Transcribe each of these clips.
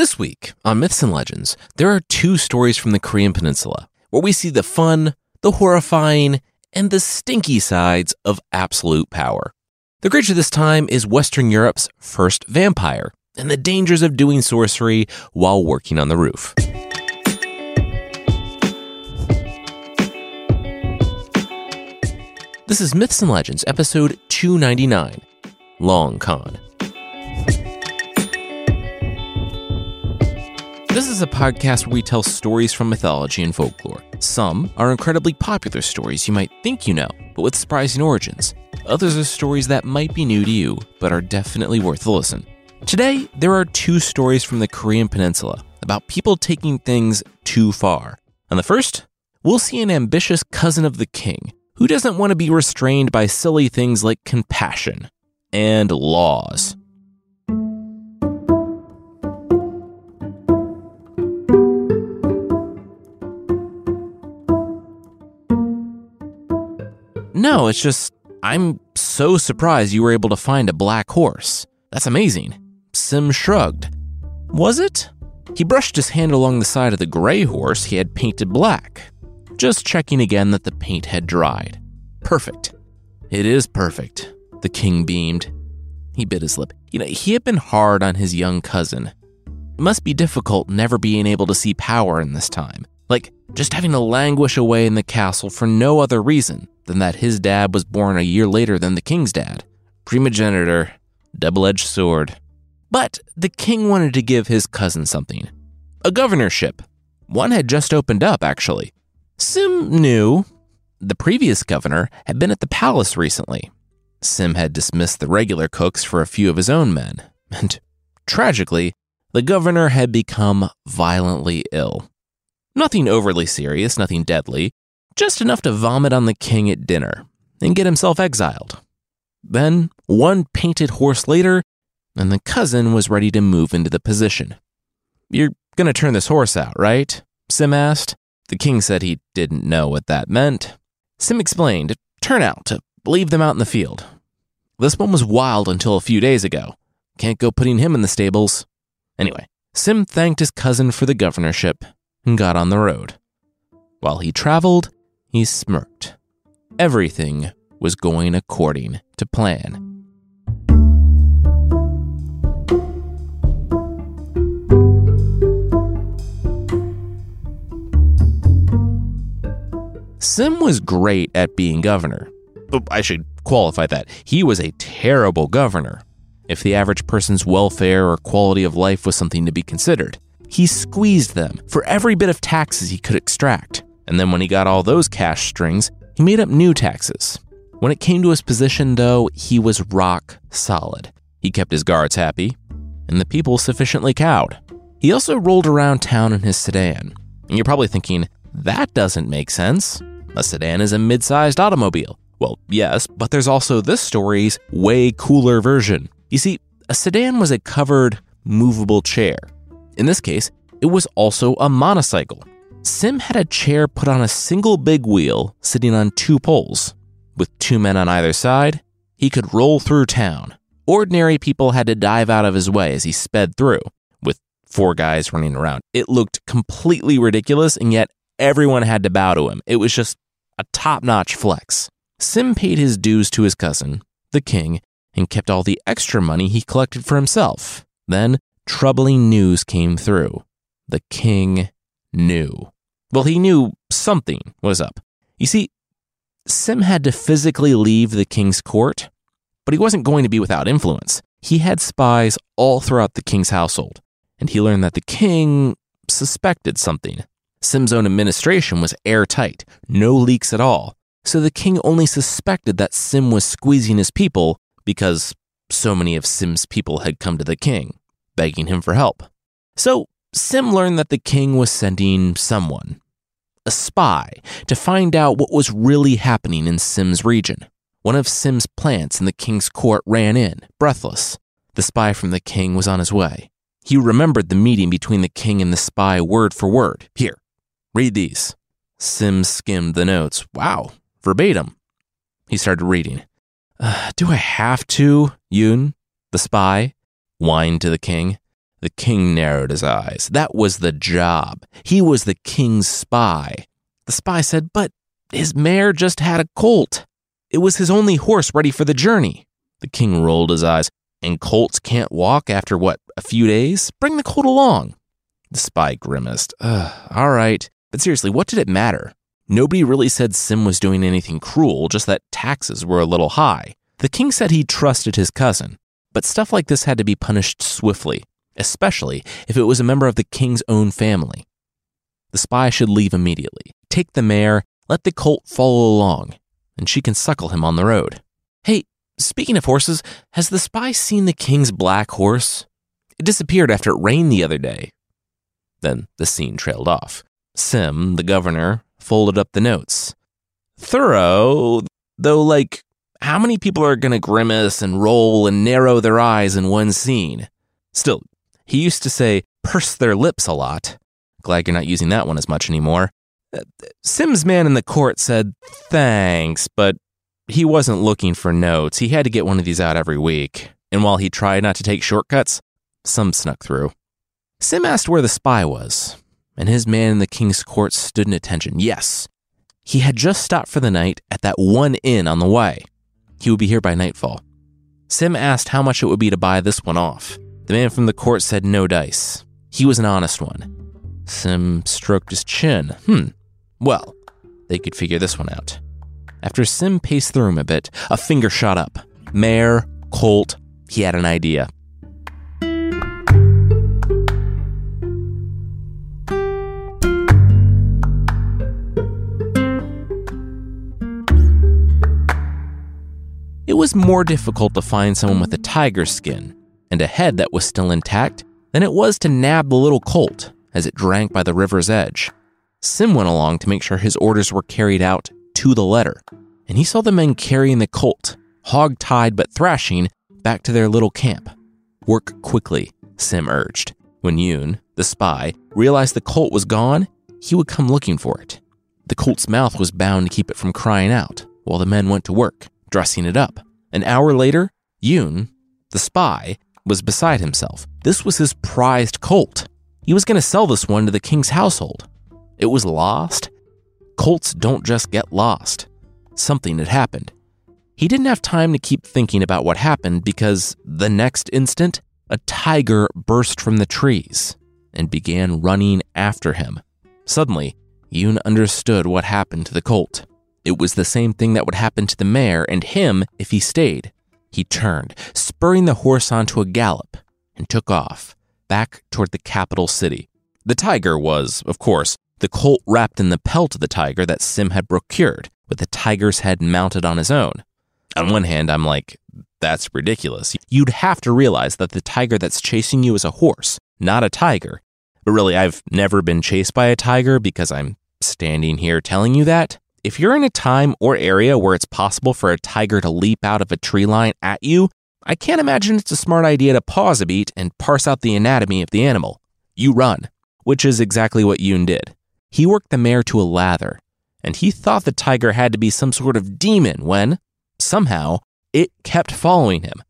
This week on Myths and Legends, there are two stories from the Korean Peninsula where we see the fun, the horrifying, and the stinky sides of absolute power. The creature this time is Western Europe's first vampire and the dangers of doing sorcery while working on the roof. This is Myths and Legends, episode 299 Long Con. This is a podcast where we tell stories from mythology and folklore. Some are incredibly popular stories you might think you know, but with surprising origins. Others are stories that might be new to you, but are definitely worth a listen. Today, there are two stories from the Korean Peninsula about people taking things too far. On the first, we'll see an ambitious cousin of the king who doesn't want to be restrained by silly things like compassion and laws. No, it's just, I'm so surprised you were able to find a black horse. That's amazing. Sim shrugged. Was it? He brushed his hand along the side of the gray horse he had painted black just checking again that the paint had dried. Perfect. It is perfect, the king beamed. He bit his lip. You know, he had been hard on his young cousin. It must be difficult never being able to see power in this time. Like, just having to languish away in the castle for no other reason than that his dad was born a year later than the king's dad. Primogeniture, double edged sword. But the king wanted to give his cousin something a governorship. One had just opened up, actually. Sim knew the previous governor had been at the palace recently. Sim had dismissed the regular cooks for a few of his own men, and tragically, the governor had become violently ill. Nothing overly serious, nothing deadly, just enough to vomit on the king at dinner and get himself exiled. Then, one painted horse later, and the cousin was ready to move into the position. You're gonna turn this horse out, right? Sim asked. The king said he didn't know what that meant. Sim explained, turn out, to leave them out in the field. This one was wild until a few days ago. Can't go putting him in the stables. Anyway, Sim thanked his cousin for the governorship and got on the road. While he traveled, he smirked. Everything was going according to plan. Sim was great at being governor. Oh, I should qualify that. He was a terrible governor. If the average person's welfare or quality of life was something to be considered, he squeezed them for every bit of taxes he could extract. And then when he got all those cash strings, he made up new taxes. When it came to his position, though, he was rock solid. He kept his guards happy, and the people sufficiently cowed. He also rolled around town in his sedan. And you're probably thinking, that doesn't make sense. A sedan is a mid sized automobile. Well, yes, but there's also this story's way cooler version. You see, a sedan was a covered, movable chair. In this case, it was also a monocycle. Sim had a chair put on a single big wheel sitting on two poles. With two men on either side, he could roll through town. Ordinary people had to dive out of his way as he sped through, with four guys running around. It looked completely ridiculous, and yet everyone had to bow to him. It was just a top notch flex. Sim paid his dues to his cousin, the king, and kept all the extra money he collected for himself. Then, troubling news came through. The king knew. Well, he knew something was up. You see, Sim had to physically leave the king's court, but he wasn't going to be without influence. He had spies all throughout the king's household, and he learned that the king suspected something. Sim's own administration was airtight, no leaks at all. So the king only suspected that Sim was squeezing his people because so many of Sim's people had come to the king, begging him for help. So Sim learned that the king was sending someone, a spy, to find out what was really happening in Sim's region. One of Sim's plants in the king's court ran in, breathless. The spy from the king was on his way. He remembered the meeting between the king and the spy word for word. Here, Read these. Sim skimmed the notes. Wow, verbatim. He started reading. Uh, do I have to? Yoon, the spy, whined to the king. The king narrowed his eyes. That was the job. He was the king's spy. The spy said, But his mare just had a colt. It was his only horse ready for the journey. The king rolled his eyes. And colts can't walk after what, a few days? Bring the colt along. The spy grimaced. all right. But seriously, what did it matter? Nobody really said Sim was doing anything cruel, just that taxes were a little high. The king said he trusted his cousin, but stuff like this had to be punished swiftly, especially if it was a member of the king's own family. The spy should leave immediately, take the mare, let the colt follow along, and she can suckle him on the road. Hey, speaking of horses, has the spy seen the king's black horse? It disappeared after it rained the other day. Then the scene trailed off. Sim, the governor, folded up the notes. Thorough, though, like, how many people are going to grimace and roll and narrow their eyes in one scene? Still, he used to say, purse their lips a lot. Glad you're not using that one as much anymore. Uh, Sim's man in the court said, thanks, but he wasn't looking for notes. He had to get one of these out every week. And while he tried not to take shortcuts, some snuck through. Sim asked where the spy was, and his man in the king's court stood in attention. Yes, he had just stopped for the night at that one inn on the way. He would be here by nightfall. Sim asked how much it would be to buy this one off. The man from the court said no dice. He was an honest one. Sim stroked his chin. Hmm, well, they could figure this one out. After Sim paced the room a bit, a finger shot up. Mare, Colt, he had an idea. It was more difficult to find someone with a tiger skin and a head that was still intact than it was to nab the little colt as it drank by the river's edge. Sim went along to make sure his orders were carried out to the letter, and he saw the men carrying the colt, hog tied but thrashing, back to their little camp. Work quickly, Sim urged. When Yoon, the spy, realized the colt was gone, he would come looking for it. The colt's mouth was bound to keep it from crying out while the men went to work, dressing it up. An hour later, Yoon, the spy, was beside himself. This was his prized colt. He was going to sell this one to the king's household. It was lost. Colts don't just get lost. Something had happened. He didn't have time to keep thinking about what happened because the next instant, a tiger burst from the trees and began running after him. Suddenly, Yoon understood what happened to the colt. It was the same thing that would happen to the mare and him if he stayed. He turned, spurring the horse onto a gallop, and took off, back toward the capital city. The tiger was, of course, the colt wrapped in the pelt of the tiger that Sim had procured, with the tiger's head mounted on his own. On one hand, I'm like, that's ridiculous. You'd have to realize that the tiger that's chasing you is a horse, not a tiger. But really, I've never been chased by a tiger because I'm standing here telling you that. If you're in a time or area where it's possible for a tiger to leap out of a tree line at you, I can't imagine it's a smart idea to pause a beat and parse out the anatomy of the animal. You run, which is exactly what Yoon did. He worked the mare to a lather, and he thought the tiger had to be some sort of demon when, somehow, it kept following him.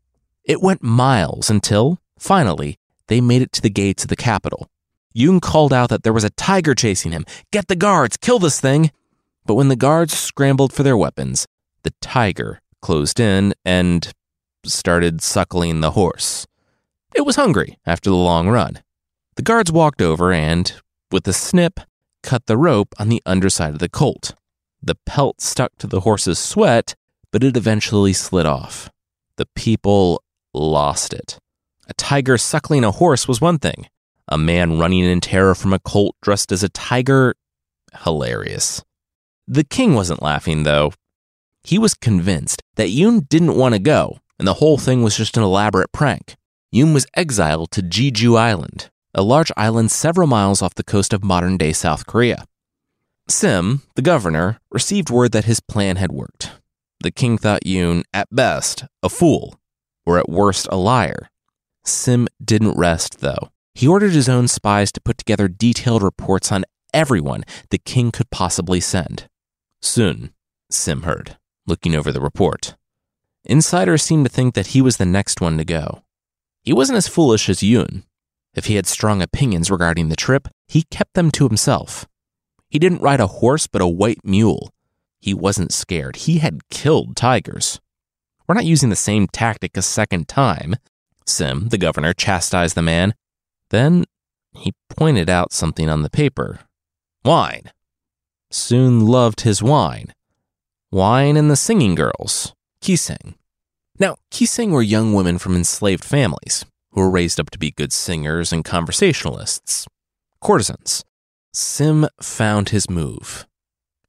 It went miles until, finally, they made it to the gates of the capital. Yoon called out that there was a tiger chasing him. Get the guards, kill this thing! But when the guards scrambled for their weapons, the tiger closed in and started suckling the horse. It was hungry after the long run. The guards walked over and, with a snip, cut the rope on the underside of the colt. The pelt stuck to the horse's sweat, but it eventually slid off. The people lost it. A tiger suckling a horse was one thing. A man running in terror from a colt dressed as a tiger, hilarious. The king wasn't laughing, though. He was convinced that Yoon didn't want to go, and the whole thing was just an elaborate prank. Yoon was exiled to Jeju Island, a large island several miles off the coast of modern day South Korea. Sim, the governor, received word that his plan had worked. The king thought Yoon, at best, a fool, or at worst, a liar. Sim didn't rest, though. He ordered his own spies to put together detailed reports on everyone the king could possibly send. Soon, Sim heard, looking over the report. Insiders seemed to think that he was the next one to go. He wasn't as foolish as Yoon, If he had strong opinions regarding the trip, he kept them to himself. He didn't ride a horse, but a white mule. He wasn't scared. He had killed tigers. We're not using the same tactic a second time. Sim, the governor, chastised the man. Then he pointed out something on the paper wine. Soon loved his wine. Wine and the singing girls, Kiseng. Now, Kiseng were young women from enslaved families who were raised up to be good singers and conversationalists, courtesans. Sim found his move.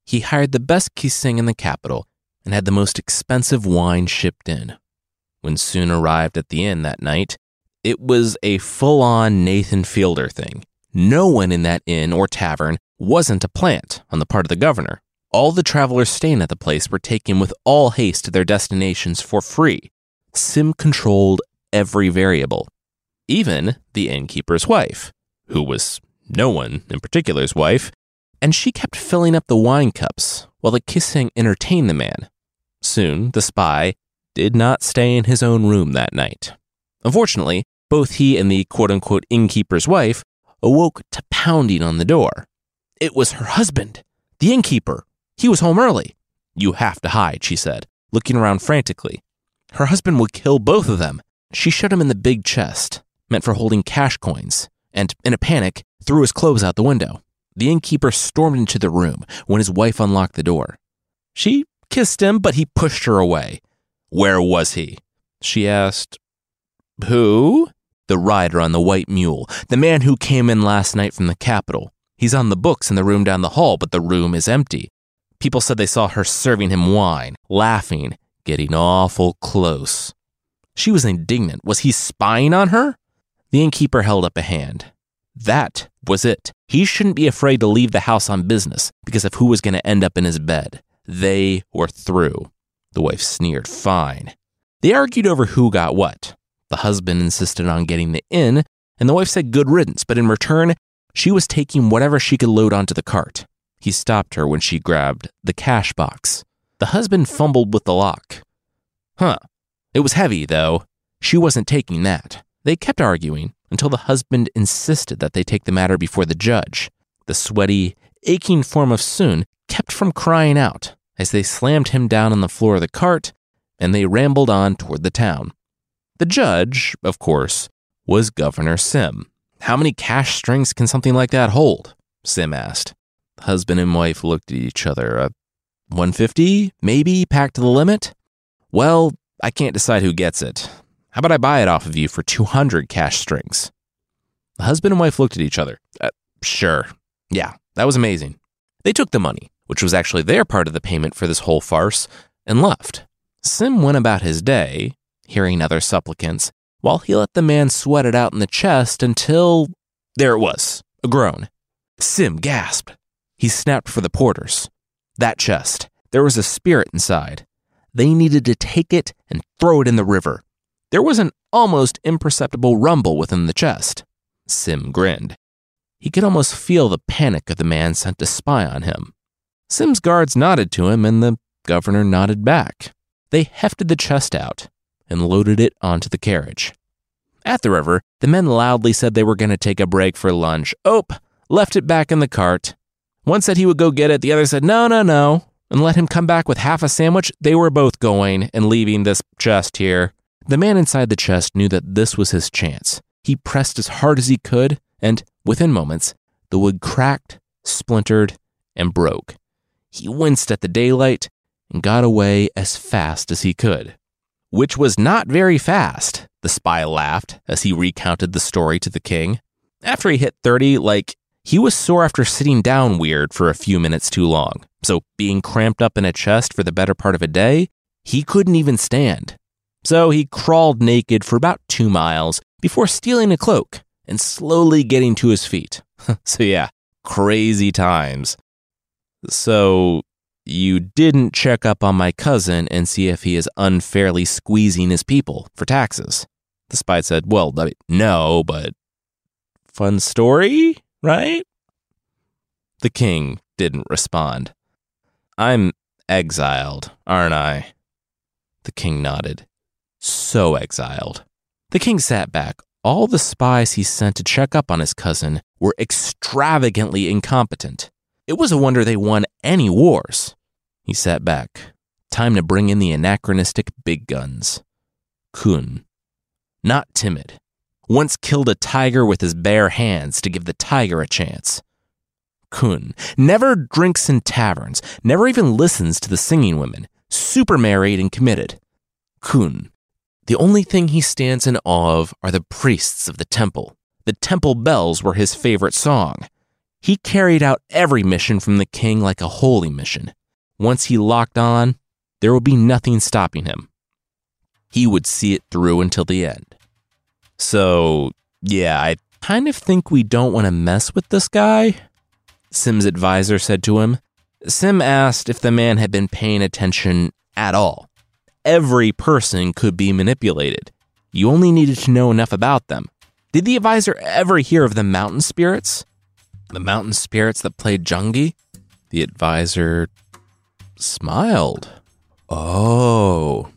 He hired the best Kiseng in the capital and had the most expensive wine shipped in. When Soon arrived at the inn that night, it was a full on Nathan Fielder thing. No one in that inn or tavern wasn't a plant on the part of the governor. All the travelers staying at the place were taken with all haste to their destinations for free. Sim controlled every variable, even the innkeeper's wife, who was no one in particular's wife, and she kept filling up the wine cups while the Kiseng entertained the man. Soon, the spy did not stay in his own room that night. Unfortunately, both he and the quote unquote innkeeper's wife awoke to pounding on the door. It was her husband, the innkeeper. He was home early. You have to hide, she said, looking around frantically. Her husband would kill both of them. She shut him in the big chest, meant for holding cash coins, and, in a panic, threw his clothes out the window. The innkeeper stormed into the room when his wife unlocked the door. She kissed him, but he pushed her away. Where was he? She asked. Who? The rider on the white mule, the man who came in last night from the capital. He's on the books in the room down the hall, but the room is empty. People said they saw her serving him wine, laughing, getting awful close. She was indignant. Was he spying on her? The innkeeper held up a hand. That was it. He shouldn't be afraid to leave the house on business because of who was going to end up in his bed. They were through. The wife sneered, Fine. They argued over who got what. The husband insisted on getting the inn, and the wife said good riddance, but in return, she was taking whatever she could load onto the cart. He stopped her when she grabbed the cash box. The husband fumbled with the lock. Huh. It was heavy, though. She wasn't taking that. They kept arguing until the husband insisted that they take the matter before the judge. The sweaty, aching form of Soon kept from crying out as they slammed him down on the floor of the cart and they rambled on toward the town. The judge, of course, was Governor Sim. How many cash strings can something like that hold? Sim asked. Husband and wife looked at each other. Uh, 150, maybe, packed to the limit? Well, I can't decide who gets it. How about I buy it off of you for 200 cash strings? The husband and wife looked at each other. Uh, sure. Yeah, that was amazing. They took the money, which was actually their part of the payment for this whole farce, and left. Sim went about his day, hearing other supplicants, while he let the man sweat it out in the chest until. There it was, a groan. Sim gasped. He snapped for the porters. That chest. There was a spirit inside. They needed to take it and throw it in the river. There was an almost imperceptible rumble within the chest. Sim grinned. He could almost feel the panic of the man sent to spy on him. Sim's guards nodded to him, and the governor nodded back. They hefted the chest out and loaded it onto the carriage. At the river, the men loudly said they were going to take a break for lunch. Ope left it back in the cart. One said he would go get it, the other said, no, no, no, and let him come back with half a sandwich. They were both going and leaving this chest here. The man inside the chest knew that this was his chance. He pressed as hard as he could, and within moments, the wood cracked, splintered, and broke. He winced at the daylight and got away as fast as he could. Which was not very fast, the spy laughed as he recounted the story to the king. After he hit 30, like, he was sore after sitting down weird for a few minutes too long. So, being cramped up in a chest for the better part of a day, he couldn't even stand. So he crawled naked for about two miles before stealing a cloak and slowly getting to his feet. so, yeah, crazy times. So, you didn't check up on my cousin and see if he is unfairly squeezing his people for taxes. The spy said, Well, no, but fun story, right? The king didn't respond. I'm exiled, aren't I? The king nodded so exiled. The king sat back, all the spies he sent to check up on his cousin were extravagantly incompetent. It was a wonder they won any wars. He sat back. Time to bring in the anachronistic big guns. Kun. Not timid. Once killed a tiger with his bare hands to give the tiger a chance. Kun. Never drinks in taverns, never even listens to the singing women. Super married and committed. Kun. The only thing he stands in awe of are the priests of the temple. The temple bells were his favorite song. He carried out every mission from the king like a holy mission. Once he locked on, there would be nothing stopping him. He would see it through until the end. So, yeah, I kind of think we don't want to mess with this guy, Sim's advisor said to him. Sim asked if the man had been paying attention at all every person could be manipulated. You only needed to know enough about them. Did the advisor ever hear of the mountain spirits? The mountain spirits that played Janggi? The advisor smiled. Oh.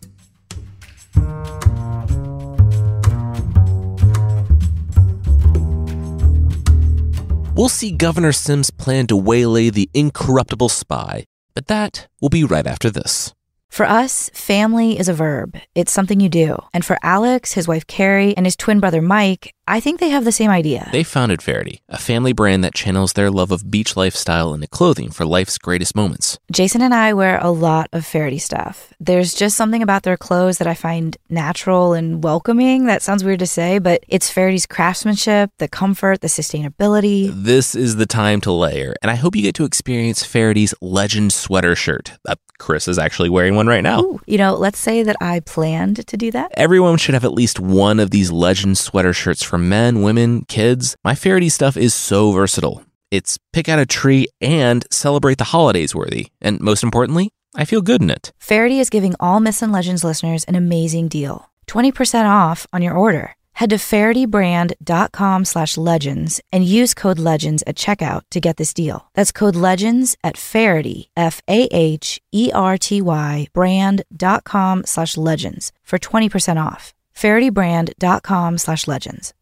We'll see Governor Sim's plan to waylay the incorruptible spy, but that will be right after this. For us, family is a verb. It's something you do. And for Alex, his wife Carrie, and his twin brother Mike, I think they have the same idea. They founded Faherty, a family brand that channels their love of beach lifestyle into clothing for life's greatest moments. Jason and I wear a lot of Faherty stuff. There's just something about their clothes that I find natural and welcoming. That sounds weird to say, but it's Faherty's craftsmanship, the comfort, the sustainability. This is the time to layer, and I hope you get to experience Faherty's legend sweater shirt. Uh, Chris is actually wearing one right now. Ooh, you know, let's say that I planned to do that. Everyone should have at least one of these legend sweater shirts for men, women, kids. My Faherty stuff is so versatile. It's pick out a tree and celebrate the holidays worthy. And most importantly, I feel good in it. Faherty is giving all Myths and Legends listeners an amazing deal 20% off on your order. Head to fahertybrand.com slash legends and use code legends at checkout to get this deal. That's code legends at Faherty, F A H E R T Y brand.com slash legends for 20% off. Fahertybrand.com slash legends.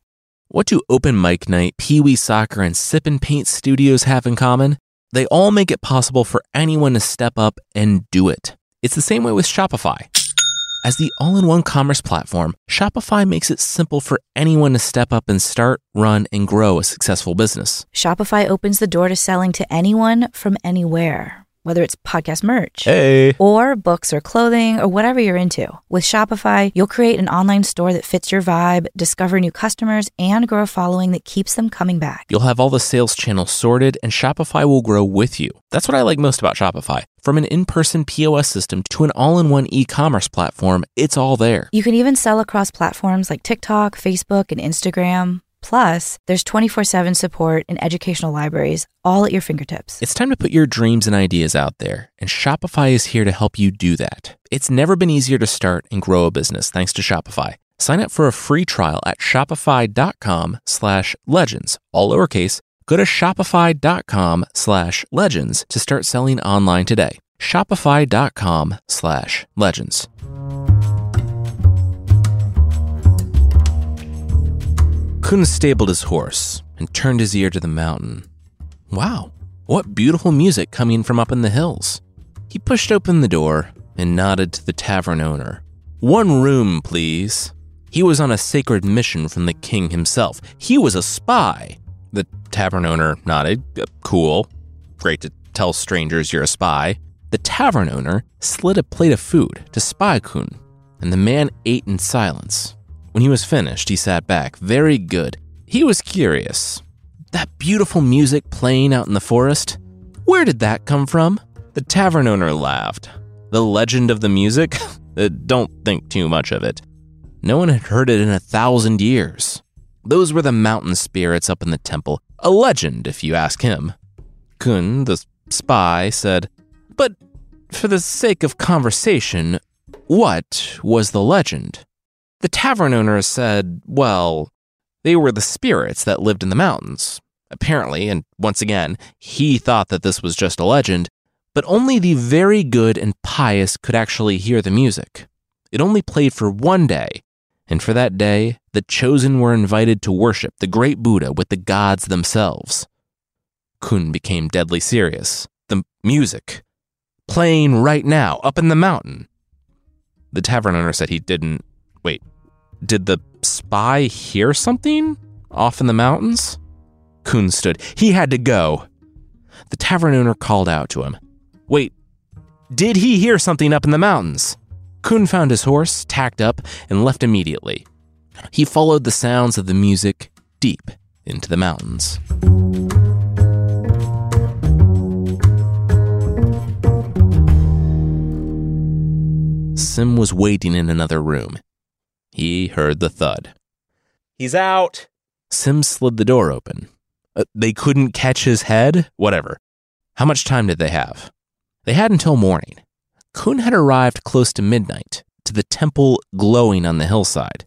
What do Open Mic Night, Pee Wee Soccer, and Sip and Paint studios have in common? They all make it possible for anyone to step up and do it. It's the same way with Shopify. As the all in one commerce platform, Shopify makes it simple for anyone to step up and start, run, and grow a successful business. Shopify opens the door to selling to anyone from anywhere, whether it's podcast merch Hey. or books or clothing or whatever you're into. With Shopify, you'll create an online store that fits your vibe, discover new customers, and grow a following that keeps them coming back. You'll have all the sales channels sorted, and Shopify will grow with you. That's what I like most about Shopify. From an in person POS system to an all in one e commerce platform, it's all there. You can even sell across platforms like TikTok, Facebook, and Instagram. Plus, there's 24 7 support and educational libraries all at your fingertips. It's time to put your dreams and ideas out there, and Shopify is here to help you do that. It's never been easier to start and grow a business thanks to Shopify. Sign up for a free trial at shopify.com slash legends, all lowercase. Go to shopify.com slash legends to start selling online today. Shopify.com slash legends. Kun stabled his horse and turned his ear to the mountain. Wow, what beautiful music coming from up in the hills. He pushed open the door and nodded to the tavern owner. One room, please. He was on a sacred mission from the king himself. He was a spy. The tavern owner nodded. "Uh, Cool. Great to tell strangers you're a spy. The tavern owner slid a plate of food to Spy Kun, and the man ate in silence. When he was finished, he sat back. Very good. He was curious. That beautiful music playing out in the forest? Where did that come from? The tavern owner laughed. The legend of the music? Uh, Don't think too much of it. No one had heard it in a thousand years. Those were the mountain spirits up in the temple. A legend, if you ask him. Kun, the spy, said, But for the sake of conversation, what was the legend? The tavern owner said, Well, they were the spirits that lived in the mountains. Apparently, and once again, he thought that this was just a legend, but only the very good and pious could actually hear the music. It only played for one day, and for that day, the chosen were invited to worship the great Buddha with the gods themselves. Kun became deadly serious. The music, playing right now, up in the mountain. The tavern owner said he didn't. Did the spy hear something off in the mountains? Kun stood. He had to go. The tavern owner called out to him. Wait, did he hear something up in the mountains? Kun found his horse, tacked up, and left immediately. He followed the sounds of the music deep into the mountains. Sim was waiting in another room. He heard the thud. He's out. Sim slid the door open. Uh, they couldn't catch his head? Whatever. How much time did they have? They had until morning. Kun had arrived close to midnight to the temple glowing on the hillside.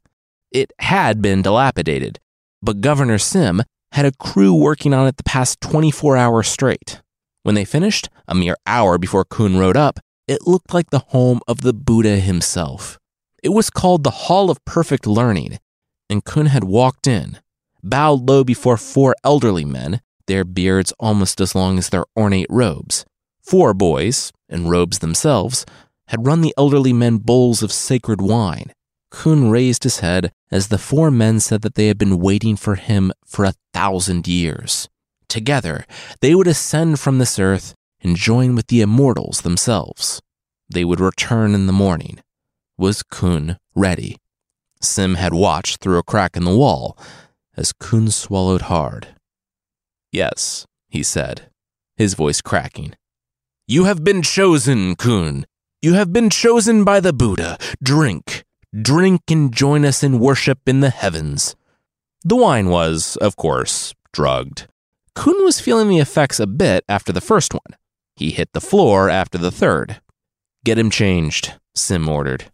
It had been dilapidated, but Governor Sim had a crew working on it the past 24 hours straight. When they finished, a mere hour before Kun rode up, it looked like the home of the Buddha himself. It was called the Hall of Perfect Learning, and Kun had walked in, bowed low before four elderly men, their beards almost as long as their ornate robes. Four boys, in robes themselves, had run the elderly men bowls of sacred wine. Kun raised his head as the four men said that they had been waiting for him for a thousand years. Together, they would ascend from this earth and join with the immortals themselves. They would return in the morning. Was Kun ready? Sim had watched through a crack in the wall as Kun swallowed hard. Yes, he said, his voice cracking. You have been chosen, Kun. You have been chosen by the Buddha. Drink, drink and join us in worship in the heavens. The wine was, of course, drugged. Kun was feeling the effects a bit after the first one. He hit the floor after the third. Get him changed, Sim ordered.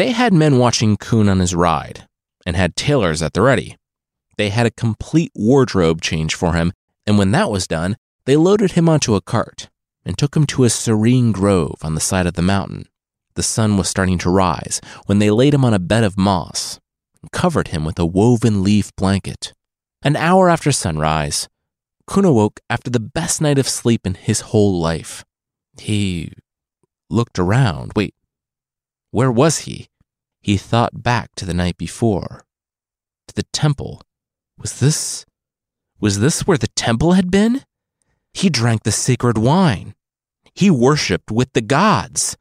They had men watching Kun on his ride and had tailors at the ready. They had a complete wardrobe change for him, and when that was done, they loaded him onto a cart and took him to a serene grove on the side of the mountain. The sun was starting to rise when they laid him on a bed of moss and covered him with a woven leaf blanket. An hour after sunrise, Kun awoke after the best night of sleep in his whole life. He looked around. Wait, where was he? He thought back to the night before, to the temple. Was this. Was this where the temple had been? He drank the sacred wine. He worshipped with the gods.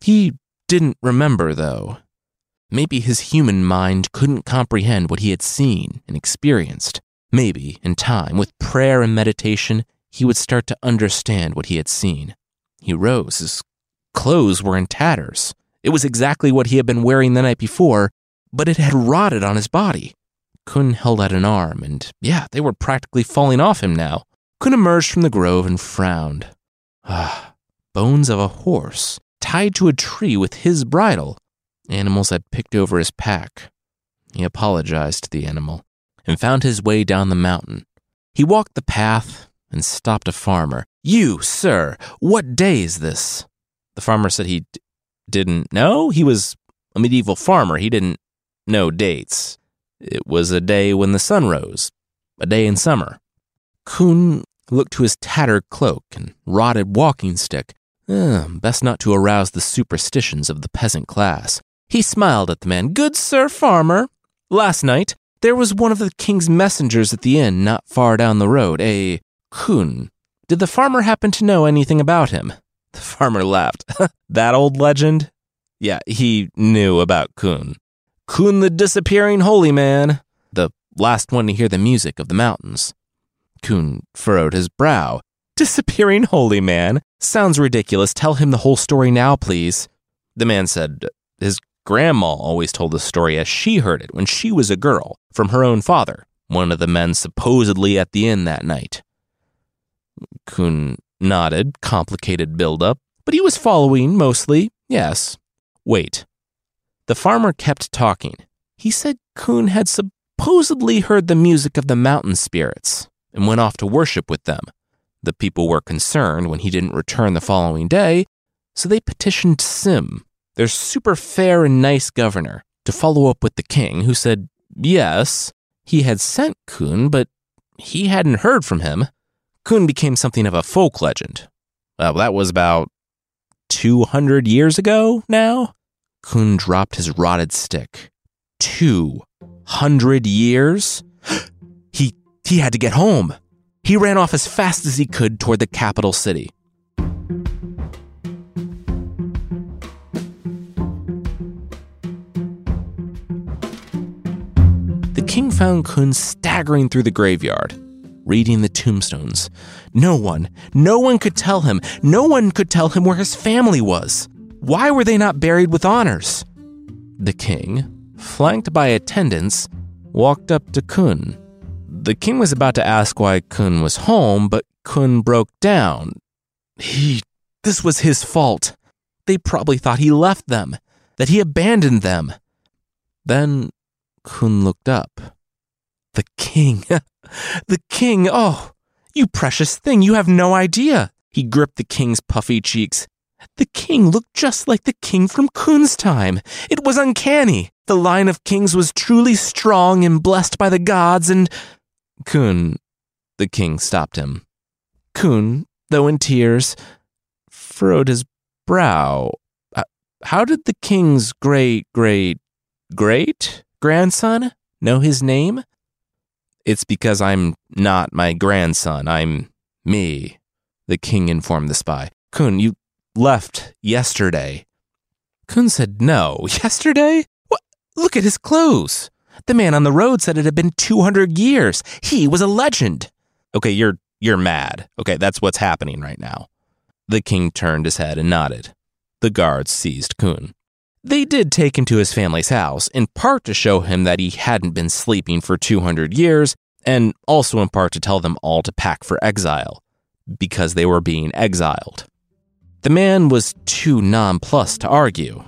He didn't remember, though. Maybe his human mind couldn't comprehend what he had seen and experienced. Maybe, in time, with prayer and meditation, he would start to understand what he had seen. He rose. His clothes were in tatters. It was exactly what he had been wearing the night before, but it had rotted on his body. Kun held out an arm, and yeah, they were practically falling off him now. Kun emerged from the grove and frowned. Ah, bones of a horse, tied to a tree with his bridle. Animals had picked over his pack. He apologized to the animal and found his way down the mountain. He walked the path and stopped a farmer. You, sir, what day is this? The farmer said he didn't know. He was a medieval farmer. He didn't know dates. It was a day when the sun rose, a day in summer. Kun looked to his tattered cloak and rotted walking stick. Best not to arouse the superstitions of the peasant class. He smiled at the man. Good sir farmer, last night there was one of the king's messengers at the inn not far down the road, a Kun. Did the farmer happen to know anything about him? The farmer laughed. that old legend? Yeah, he knew about Kun. Kun the disappearing holy man, the last one to hear the music of the mountains. Kun furrowed his brow. Disappearing holy man? Sounds ridiculous. Tell him the whole story now, please. The man said his grandma always told the story as she heard it when she was a girl from her own father, one of the men supposedly at the inn that night. Kun nodded, complicated build-up, but he was following mostly, yes. Wait. The farmer kept talking. He said Kun had supposedly heard the music of the mountain spirits and went off to worship with them. The people were concerned when he didn't return the following day, so they petitioned Sim, their super fair and nice governor, to follow up with the king, who said yes, he had sent Kun, but he hadn't heard from him. Kun became something of a folk legend. Well, that was about 200 years ago now. Kun dropped his rotted stick. 200 years? he, he had to get home. He ran off as fast as he could toward the capital city. The king found Kun staggering through the graveyard, reading the tombstones. No one, no one could tell him, no one could tell him where his family was. Why were they not buried with honors? The king, flanked by attendants, walked up to Kun. The king was about to ask why Kun was home, but Kun broke down. He. This was his fault. They probably thought he left them, that he abandoned them. Then Kun looked up. The king. the king. Oh, you precious thing, you have no idea. He gripped the king's puffy cheeks. The king looked just like the king from Kun's time. It was uncanny. The line of kings was truly strong and blessed by the gods, and. Kun. The king stopped him. Kun, though in tears, furrowed his brow. Uh, how did the king's great, great, great grandson know his name? It's because I'm not my grandson. I'm me, the king informed the spy. Kun, you left yesterday. Kun said, No. Yesterday? What? Look at his clothes. The man on the road said it had been 200 years. He was a legend. Okay, you're you're mad. Okay, that's what's happening right now. The king turned his head and nodded. The guards seized Kun. They did take him to his family's house, in part to show him that he hadn't been sleeping for 200 years, and also in part to tell them all to pack for exile, because they were being exiled. The man was too nonplussed to argue.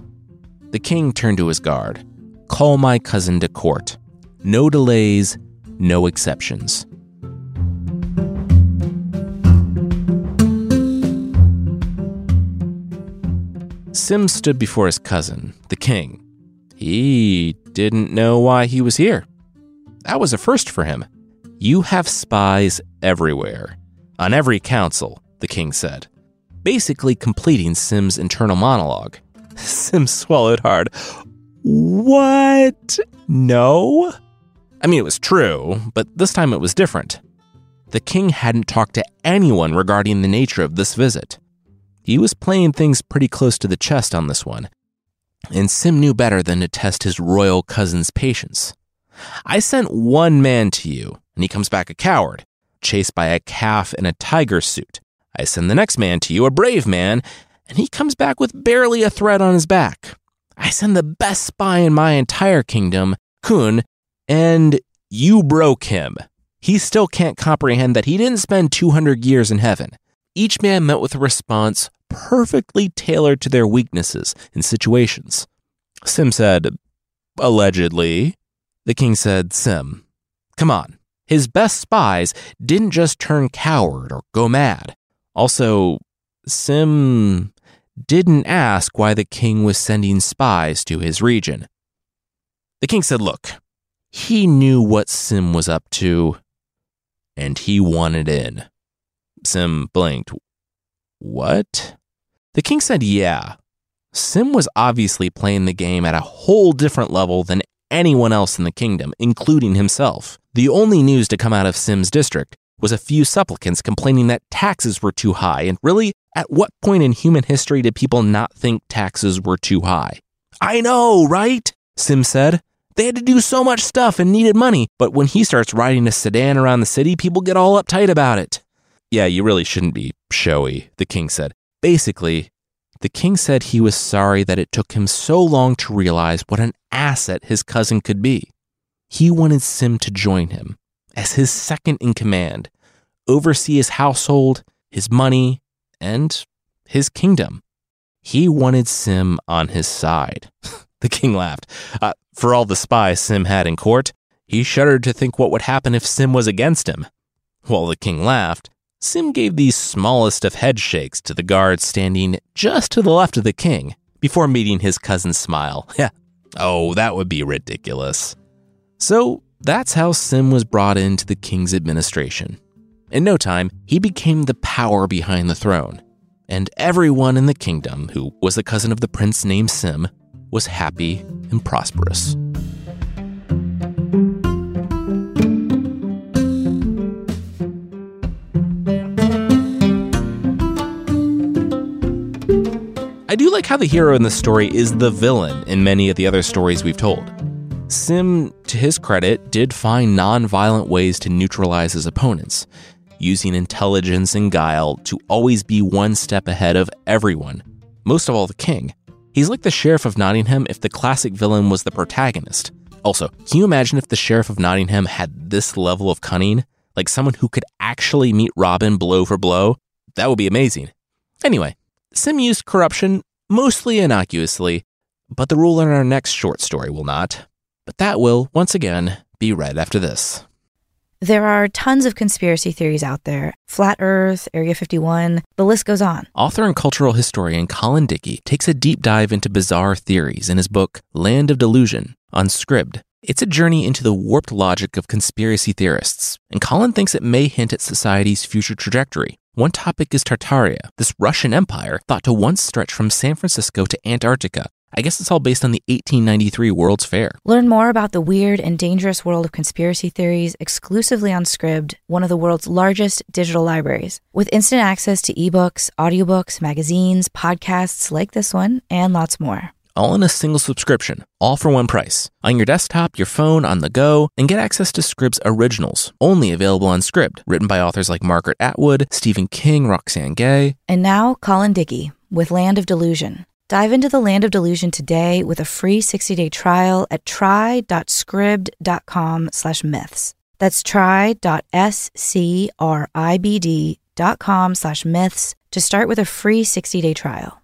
The king turned to his guard. Call my cousin to court. No delays, no exceptions. Sim stood before his cousin, the king. He didn't know why he was here. That was a first for him. You have spies everywhere, on every council, the king said, basically completing Sim's internal monologue. Sim swallowed hard. What? No? I mean, it was true, but this time it was different. The king hadn't talked to anyone regarding the nature of this visit. He was playing things pretty close to the chest on this one, and Sim knew better than to test his royal cousin's patience. I sent one man to you, and he comes back a coward, chased by a calf in a tiger suit. I send the next man to you, a brave man, and he comes back with barely a threat on his back. I send the best spy in my entire kingdom, Kun, and you broke him. He still can't comprehend that he didn't spend 200 years in heaven. Each man met with a response perfectly tailored to their weaknesses and situations. Sim said, Allegedly. The king said, Sim, come on. His best spies didn't just turn coward or go mad. Also, Sim didn't ask why the king was sending spies to his region. The king said, Look, he knew what Sim was up to, and he wanted in. Sim blinked. What? The king said, Yeah. Sim was obviously playing the game at a whole different level than anyone else in the kingdom, including himself. The only news to come out of Sim's district was a few supplicants complaining that taxes were too high. And really, at what point in human history did people not think taxes were too high? I know, right? Sim said. They had to do so much stuff and needed money, but when he starts riding a sedan around the city, people get all uptight about it. Yeah, you really shouldn't be showy, the king said. Basically, the king said he was sorry that it took him so long to realize what an asset his cousin could be. He wanted Sim to join him as his second in command, oversee his household, his money, and his kingdom. He wanted Sim on his side. the king laughed. Uh, for all the spies Sim had in court, he shuddered to think what would happen if Sim was against him. While the king laughed, Sim gave the smallest of head shakes to the guard standing just to the left of the king before meeting his cousin's smile. Oh, that would be ridiculous. So that's how Sim was brought into the king's administration. In no time, he became the power behind the throne, and everyone in the kingdom who was a cousin of the prince named Sim was happy and prosperous. I do like how the hero in this story is the villain in many of the other stories we've told. Sim, to his credit, did find non-violent ways to neutralize his opponents, using intelligence and guile to always be one step ahead of everyone, most of all the king. He's like the Sheriff of Nottingham if the classic villain was the protagonist. Also, can you imagine if the Sheriff of Nottingham had this level of cunning? Like someone who could actually meet Robin blow for blow? That would be amazing. Anyway, Sim used corruption mostly innocuously, but the rule in our next short story will not. But that will, once again, be read after this. There are tons of conspiracy theories out there Flat Earth, Area 51, the list goes on. Author and cultural historian Colin Dickey takes a deep dive into bizarre theories in his book, Land of Delusion, on Scribd. It's a journey into the warped logic of conspiracy theorists, and Colin thinks it may hint at society's future trajectory. One topic is Tartaria, this Russian empire thought to once stretch from San Francisco to Antarctica. I guess it's all based on the 1893 World's Fair. Learn more about the weird and dangerous world of conspiracy theories exclusively on Scribd, one of the world's largest digital libraries. With instant access to ebooks, audiobooks, magazines, podcasts like this one, and lots more all in a single subscription, all for one price. On your desktop, your phone, on the go, and get access to Scribd's originals, only available on Scribd, written by authors like Margaret Atwood, Stephen King, Roxane Gay. And now, Colin Dickey with Land of Delusion. Dive into the Land of Delusion today with a free 60-day trial at try.scribd.com slash myths. That's try.scribd.com slash myths to start with a free 60-day trial.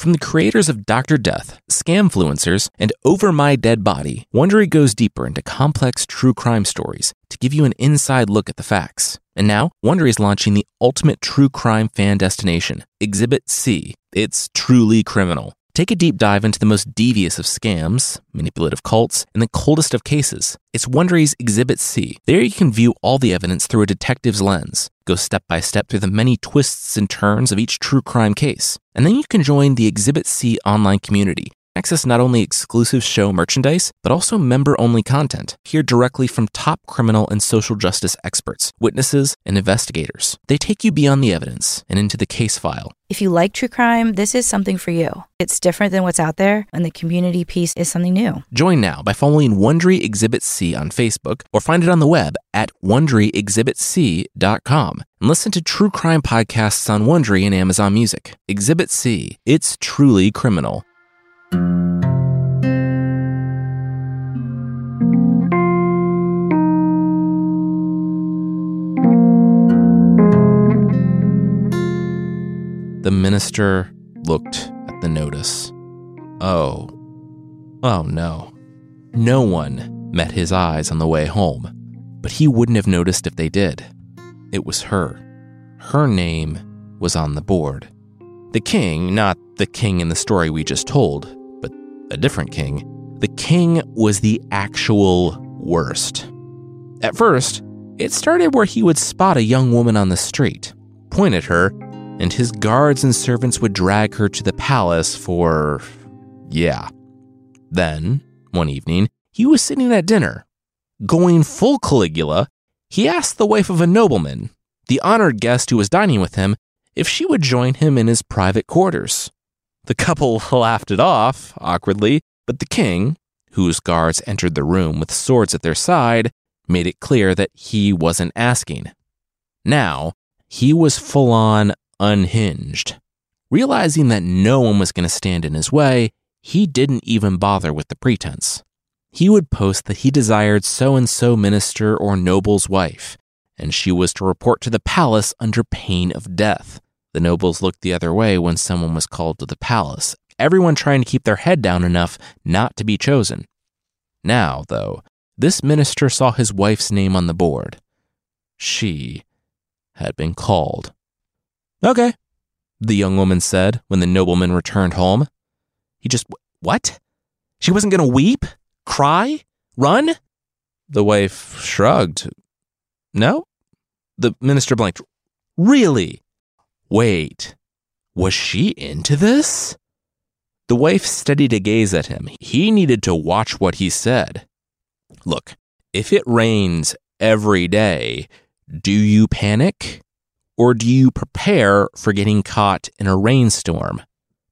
From the creators of Dr. Death, Scamfluencers, and Over My Dead Body, Wondery goes deeper into complex true crime stories to give you an inside look at the facts. And now, Wondery is launching the ultimate true crime fan destination, Exhibit C. It's truly criminal. Take a deep dive into the most devious of scams, manipulative cults, and the coldest of cases. It's Wondery's Exhibit C. There you can view all the evidence through a detective's lens, go step by step through the many twists and turns of each true crime case, and then you can join the Exhibit C online community, Access not only exclusive show merchandise, but also member only content. Hear directly from top criminal and social justice experts, witnesses, and investigators. They take you beyond the evidence and into the case file. If you like true crime, this is something for you. It's different than what's out there, and the community piece is something new. Join now by following Wondery Exhibit C on Facebook or find it on the web at WonderyExhibitC.com and listen to true crime podcasts on Wondery and Amazon Music. Exhibit C. It's truly criminal. The minister looked at the notice. Oh. Oh no. No one met his eyes on the way home, but he wouldn't have noticed if they did. It was her. Her name was on the board. The king, not the king in the story we just told, a different king, the king was the actual worst. At first, it started where he would spot a young woman on the street, point at her, and his guards and servants would drag her to the palace for. yeah. Then, one evening, he was sitting at dinner. Going full Caligula, he asked the wife of a nobleman, the honored guest who was dining with him, if she would join him in his private quarters. The couple laughed it off, awkwardly, but the king, whose guards entered the room with swords at their side, made it clear that he wasn't asking. Now, he was full on unhinged. Realizing that no one was going to stand in his way, he didn't even bother with the pretense. He would post that he desired so and so minister or noble's wife, and she was to report to the palace under pain of death. The nobles looked the other way when someone was called to the palace, everyone trying to keep their head down enough not to be chosen. Now, though, this minister saw his wife's name on the board. She had been called. Okay, the young woman said when the nobleman returned home. He just, what? She wasn't going to weep, cry, run? The wife shrugged. No? The minister blinked. Really? Wait, was she into this? The wife steadied a gaze at him. He needed to watch what he said. Look, if it rains every day, do you panic? Or do you prepare for getting caught in a rainstorm?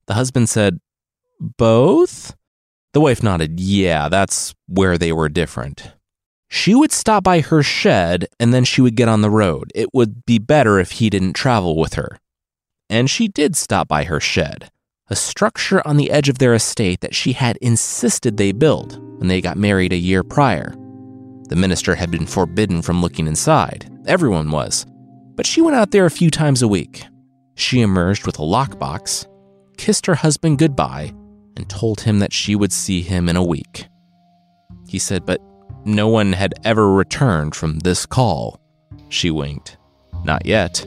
The husband said, Both? The wife nodded, Yeah, that's where they were different. She would stop by her shed and then she would get on the road. It would be better if he didn't travel with her. And she did stop by her shed, a structure on the edge of their estate that she had insisted they build when they got married a year prior. The minister had been forbidden from looking inside. Everyone was. But she went out there a few times a week. She emerged with a lockbox, kissed her husband goodbye, and told him that she would see him in a week. He said, But no one had ever returned from this call. She winked. Not yet.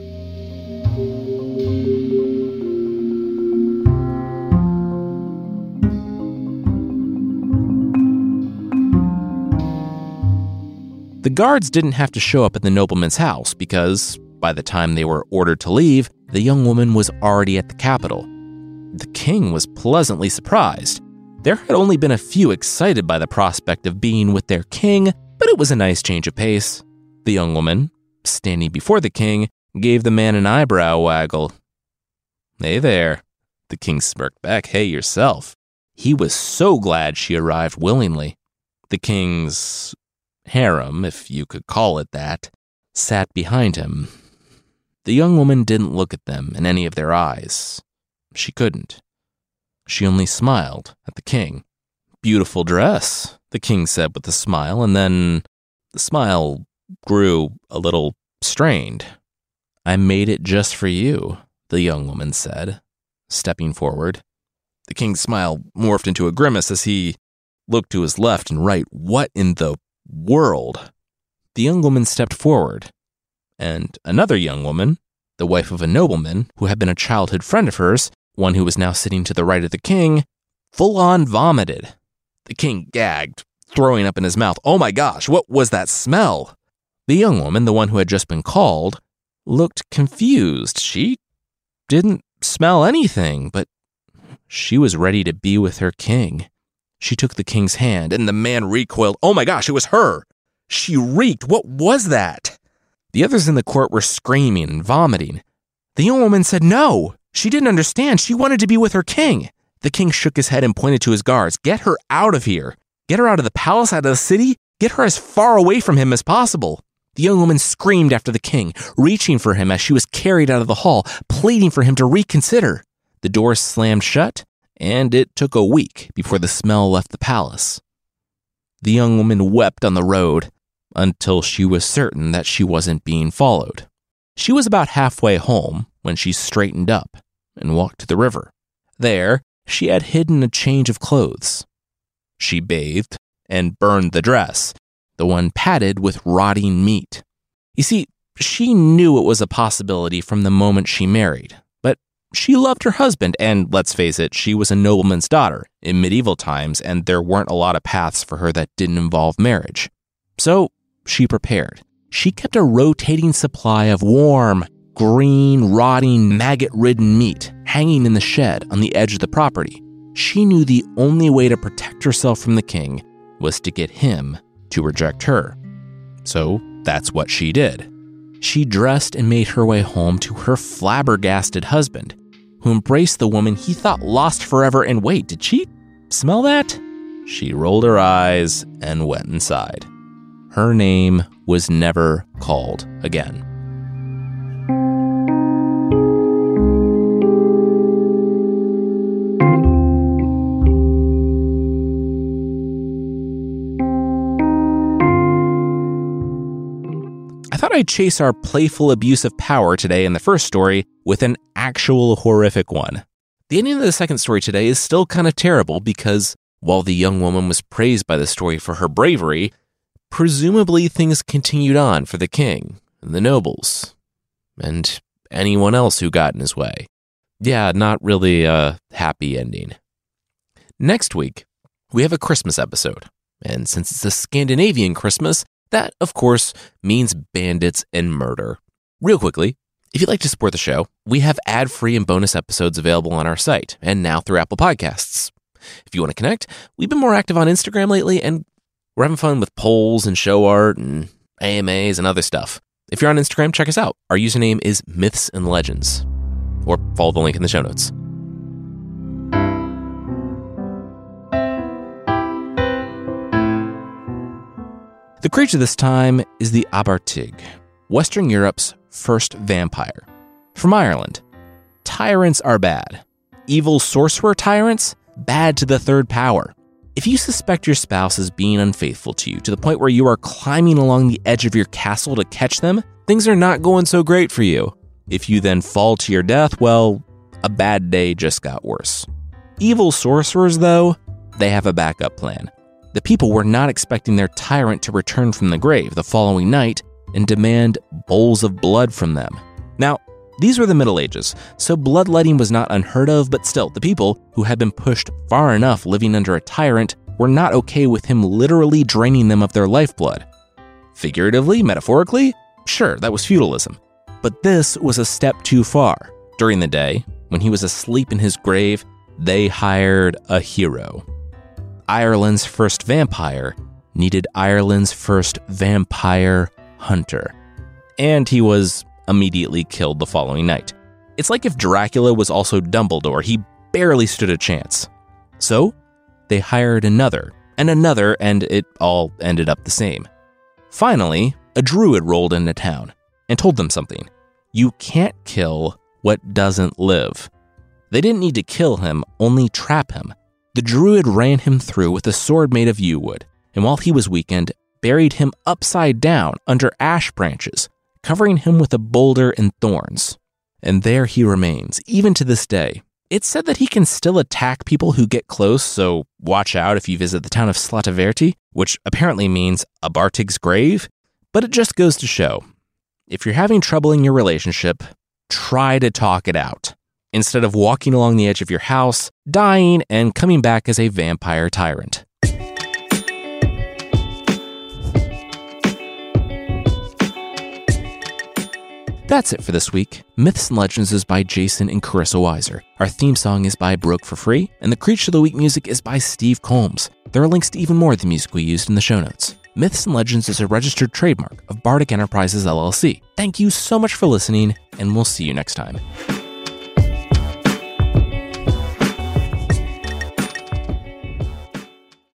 The guards didn't have to show up at the nobleman's house because, by the time they were ordered to leave, the young woman was already at the capital. The king was pleasantly surprised. There had only been a few excited by the prospect of being with their king, but it was a nice change of pace. The young woman, standing before the king, gave the man an eyebrow waggle. Hey there. The king smirked back. Hey yourself. He was so glad she arrived willingly. The king's harem, if you could call it that, sat behind him. The young woman didn't look at them in any of their eyes. She couldn't. She only smiled at the king. Beautiful dress, the king said with a smile, and then the smile grew a little strained. I made it just for you, the young woman said, stepping forward. The king's smile morphed into a grimace as he looked to his left and right. What in the world. The young woman stepped forward, and another young woman, the wife of a nobleman who had been a childhood friend of hers, one who was now sitting to the right of the king, full on vomited. The king gagged, throwing up in his mouth. Oh my gosh, what was that smell? The young woman, the one who had just been called, looked confused. She didn't smell anything, but she was ready to be with her king. She took the king's hand, and the man recoiled. Oh my gosh, it was her! She reeked. What was that? The others in the court were screaming and vomiting. The young woman said no. She didn't understand. She wanted to be with her king. The king shook his head and pointed to his guards. Get her out of here. Get her out of the palace, out of the city. Get her as far away from him as possible. The young woman screamed after the king, reaching for him as she was carried out of the hall, pleading for him to reconsider. The door slammed shut, and it took a week before the smell left the palace. The young woman wept on the road until she was certain that she wasn't being followed. She was about halfway home when she straightened up and walked to the river. There, she had hidden a change of clothes. She bathed and burned the dress, the one padded with rotting meat. You see, she knew it was a possibility from the moment she married, but she loved her husband, and let's face it, she was a nobleman's daughter in medieval times, and there weren't a lot of paths for her that didn't involve marriage. So she prepared. She kept a rotating supply of warm, green, rotting, maggot ridden meat hanging in the shed on the edge of the property. She knew the only way to protect herself from the king was to get him to reject her. So that's what she did. She dressed and made her way home to her flabbergasted husband, who embraced the woman he thought lost forever. And wait, did she smell that? She rolled her eyes and went inside. Her name was never called again. I chase our playful abuse of power today in the first story with an actual horrific one. The ending of the second story today is still kind of terrible because while the young woman was praised by the story for her bravery, presumably things continued on for the king and the nobles and anyone else who got in his way. Yeah, not really a happy ending. Next week, we have a Christmas episode. And since it's a Scandinavian Christmas, that, of course, means bandits and murder. Real quickly, if you'd like to support the show, we have ad free and bonus episodes available on our site and now through Apple Podcasts. If you want to connect, we've been more active on Instagram lately and we're having fun with polls and show art and AMAs and other stuff. If you're on Instagram, check us out. Our username is Myths and Legends, or follow the link in the show notes. The creature this time is the Abhartach, Western Europe's first vampire. From Ireland. Tyrants are bad. Evil sorcerer tyrants? Bad to the third power. If you suspect your spouse is being unfaithful to you to the point where you are climbing along the edge of your castle to catch them, things are not going so great for you. If you then fall to your death, well, a bad day just got worse. Evil sorcerers, though, they have a backup plan. The people were not expecting their tyrant to return from the grave the following night and demand bowls of blood from them. Now, these were the Middle Ages, so bloodletting was not unheard of, but still, the people who had been pushed far enough living under a tyrant were not okay with him literally draining them of their lifeblood. Figuratively, metaphorically, sure, that was feudalism. But this was a step too far. During the day, when he was asleep in his grave, they hired a hero. Ireland's first vampire needed Ireland's first vampire hunter. And he was immediately killed the following night. It's like if Dracula was also Dumbledore, he barely stood a chance. So, they hired another, and another, and it all ended up the same. Finally, a druid rolled into town and told them something. You can't kill what doesn't live. They didn't need to kill him, only trap him. The druid ran him through with a sword made of yew wood, and while he was weakened, buried him upside down under ash branches, covering him with a boulder and thorns. And there he remains, even to this day. It's said that he can still attack people who get close, so watch out if you visit the town of Slaghtaverty, which apparently means Abhartach's grave. But it just goes to show if you're having trouble in your relationship, try to talk it out instead of walking along the edge of your house, dying, and coming back as a vampire tyrant. That's it for this week. Myths and Legends is by Jason and Carissa Weiser. Our theme song is by Broke for Free, and the Creature of the Week music is by Steve Combs. There are links to even more of the music we used in the show notes. Myths and Legends is a registered trademark of Bardic Enterprises LLC. Thank you so much for listening, and we'll see you next time.